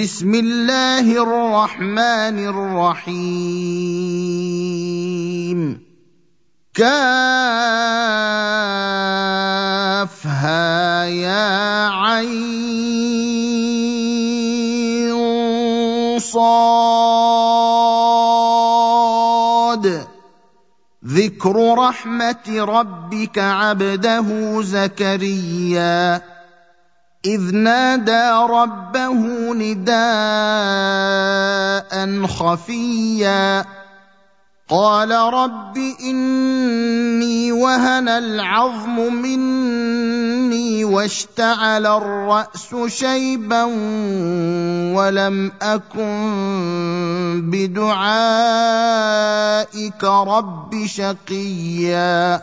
بسم الله الرحمن الرحيم. كافها يا عين صاد. ذكر رحمة ربك عبده زكريا. إذ نادى ربه نداء خفيا. قال رب إني وهن العظم مني واشتعل الرأس شيبا ولم أكن بدعائك رب شقيا.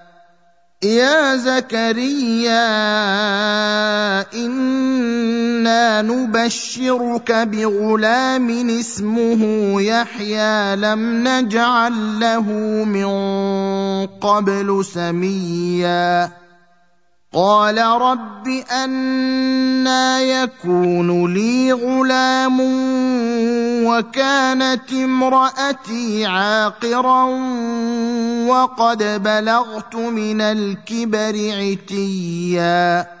يا زكريا إنا نبشرك بغلام اسمه يحيى لم نجعل له من قبل سميا. قال رب أنا يكون لي غلام وكانت امرأتي عاقرا وقد بلغت من الكبر عتيا.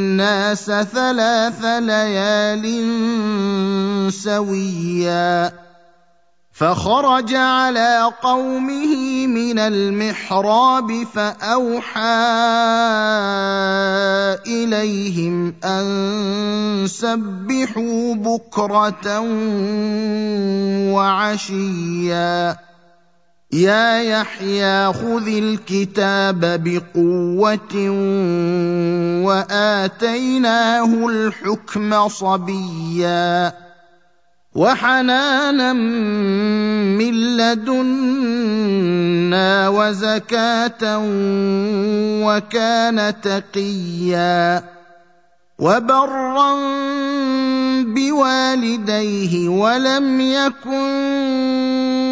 الناس ثلاث ليال سويا. فخرج على قومه من المحراب فأوحى إليهم أن سبحوا بكرة وعشيا. يا يحيى خذ الكتاب بقوة وآتيناه الحكم صبيا وحنانا من لدنا وزكاة وكان تقيا وبرا بوالديه ولم يكن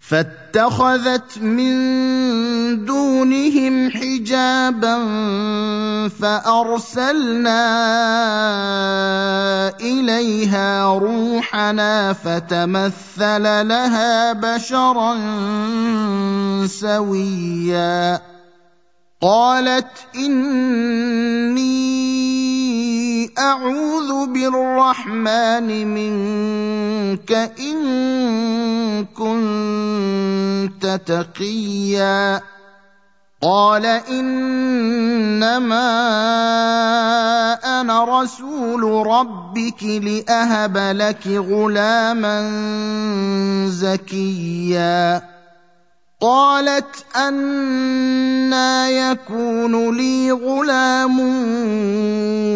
فاتخذت من دونهم حجابا فأرسلنا إليها روحنا فتمثل لها بشرا سويا. قالت إني أعوذ بالرحمن منك إن كنت تقيا. قال إنما أنا رسول ربك لأهب لك غلاما زكيا. قالت أنا يكون لي غلام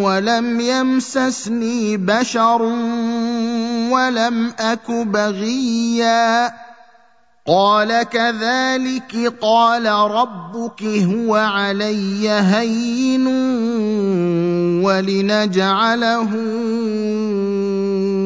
ولم يمسسني بشر ولم أك بغيا. قال كذلك قال ربك هو علي هين ولنجعله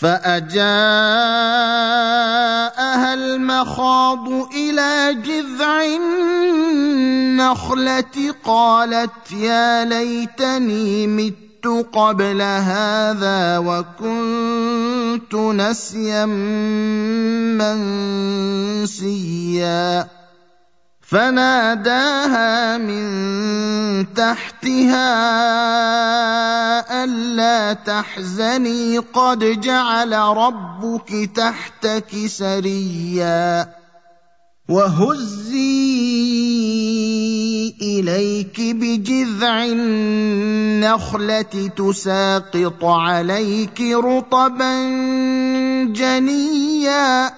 فأجاءها المخاض إلى جذع النخلة قالت يا ليتني مت قبل هذا وكنت نسيا منسيا. فناداها من تحتها ألا تحزني قد جعل ربك تحتك سريا وهزي إليك بجذع النخلة تساقط عليك رطبا جنيا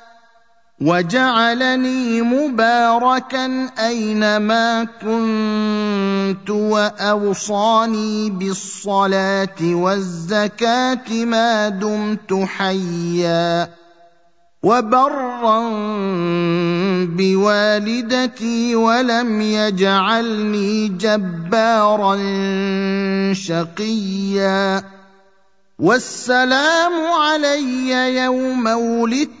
وجعلني مباركا أينما كنت وأوصاني بالصلاة والزكاة ما دمت حيا وبرا بوالدتي ولم يجعلني جبارا شقيا والسلام علي يوم ولدت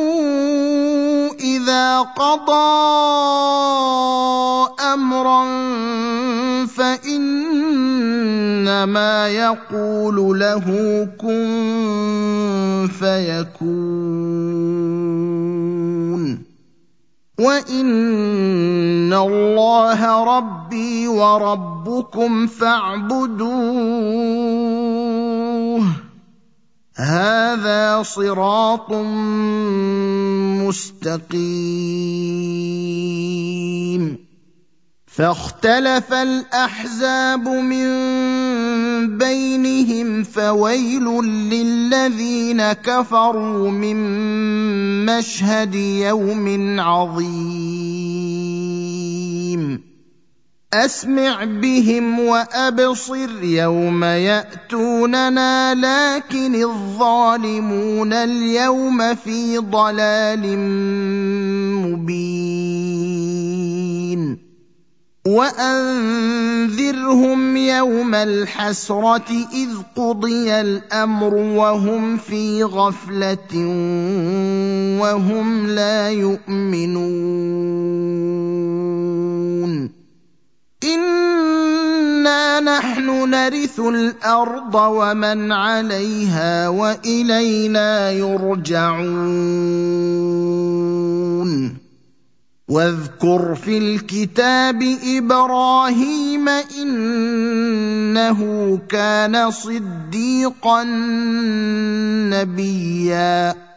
إذا قضى أمرا فإنما يقول له كن فيكون. وإن الله ربي وربكم فاعبدوه هذا صراط مستقيم. فاختلف الأحزاب من بينهم فويل للذين كفروا من مشهد يوم عظيم. أسمع بهم وأبصر يوم يأتوننا لكن الظالمون اليوم في ضلال مبين. وأنذرهم يوم الحسرة إذ قضي الأمر وهم في غفلة وهم لا يؤمنون. انا نحن نرث الأرض ومن عليها والينا يرجعون واذكر في الكتاب إبراهيم انه كان صديقا نبيا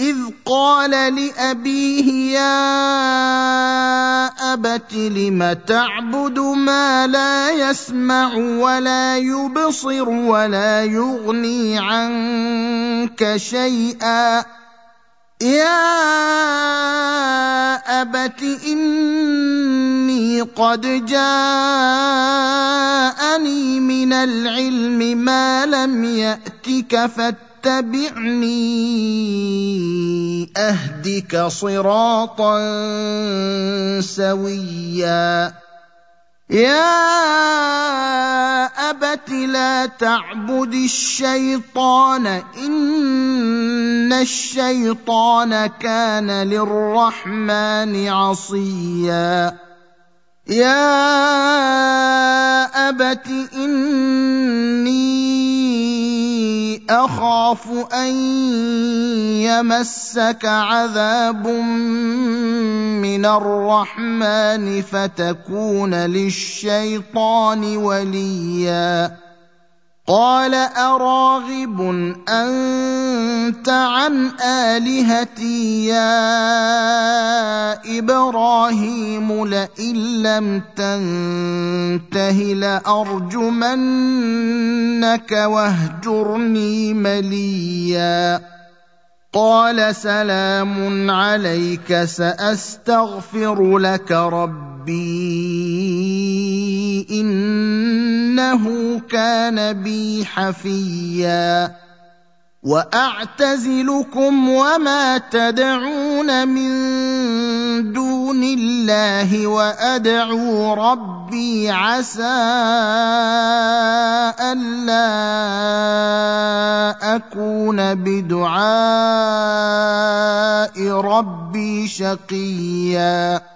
إذ قال لأبيه يا أبت لم تعبد ما لا يسمع ولا يبصر ولا يغني عنك شيئا. يا أبت إني قد جاءني من العلم ما لم يأتك فاتبعني أهدك صراطا سويا. يا أبت لا تعبد الشيطان إن الشيطان كان للرحمن عصيا. يا أبت إني أخاف أن يمسك عذاب من الرحمن فتكون للشيطان وليا. قال أراغب أنت عن آلهتي يا إبراهيم لئن لم تنته لأرجمنك واهجرني مليا. قال سلام عليك سأستغفر لك ربي إنه كان بي حفيا. وأعتزلكم وما تدعون من دون الله وأدعو ربي عسى ألا أكون بدعاء ربي شقيا.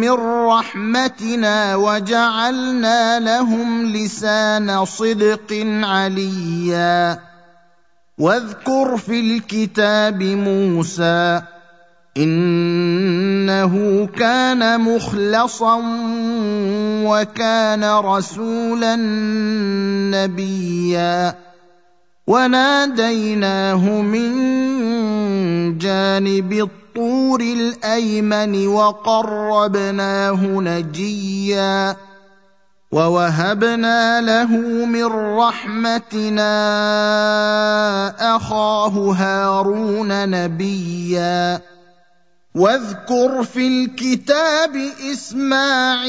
من رحمتنا وجعلنا لهم لسان صدق عليا. واذكر في الكتاب موسى إنه كان مخلصا وكان رسولا نبيا. وناديناه من جانب الطور الأيمن وقربناه نجيا ووهبنا له من رحمتنا أخاه هارون نبيا واذكر في الكتاب إسماعيل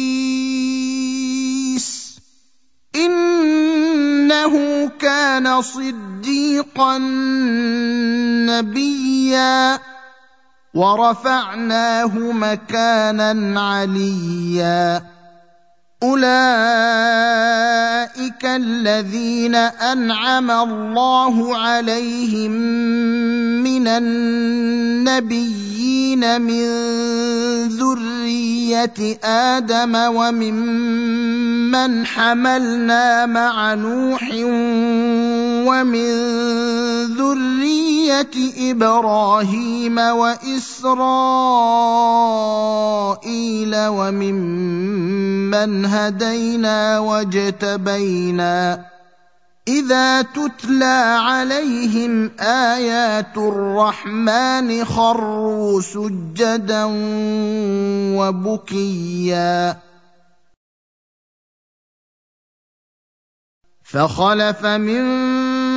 كان صديقا نبيا ورفعناه مكانا عليا. أولئك الذين أنعم الله عليهم من النبيين من ذرية آدم وممن حملنا مع نوح ومن ذريه إبراهيم واسرائيل وممن هدينا واجتبينا اذا تتلى عليهم ايات الرحمن خروا سجدا وبكيا فخلف من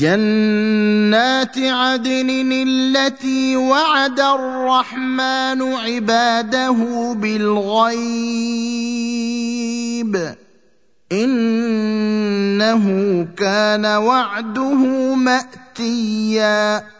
جنات عدن التي وعد الرحمن عباده بالغيب. إنه كان وعده مأتيا.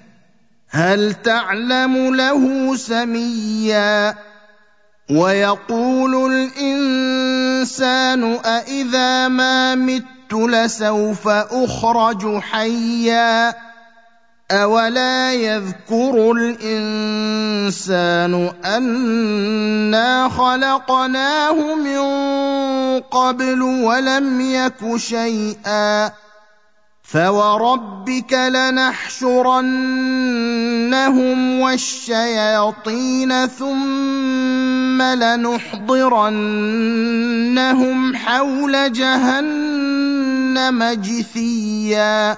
هل تعلم له سميا ويقول الإنسان أإذا ما مت لسوف أخرج حيا أولا يذكر الإنسان أنا خلقناه من قبل ولم يك شيئا فوربك لنحشرنهم والشياطين ثم لنحضرنهم حول جهنم جثيا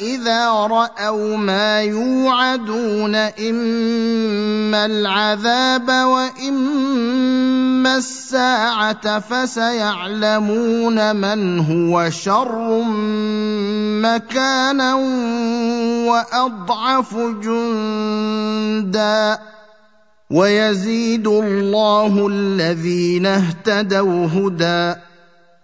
إذا رأوا ما يوعدون إما العذاب وإما الساعة فسيعلمون من هو شر مكانا وأضعف جندا. ويزيد الله الذين اهتدوا هدى.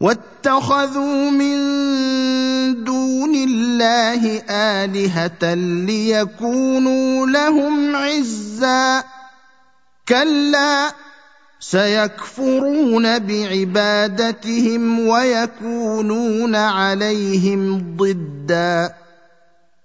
واتخذوا من دون الله آلهة ليكونوا لهم عزا. كلا سيكفرون بعبادتهم ويكونون عليهم ضدًا.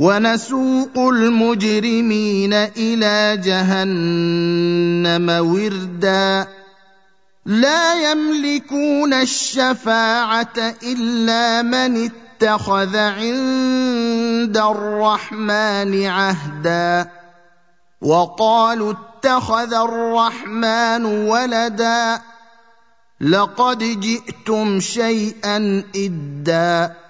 ونسوق المجرمين إلى جهنم وردا. لا يملكون الشفاعة إلا من اتخذ عند الرحمن عهدا. وقالوا اتخذ الرحمن ولدا. لقد جئتم شيئا إدا.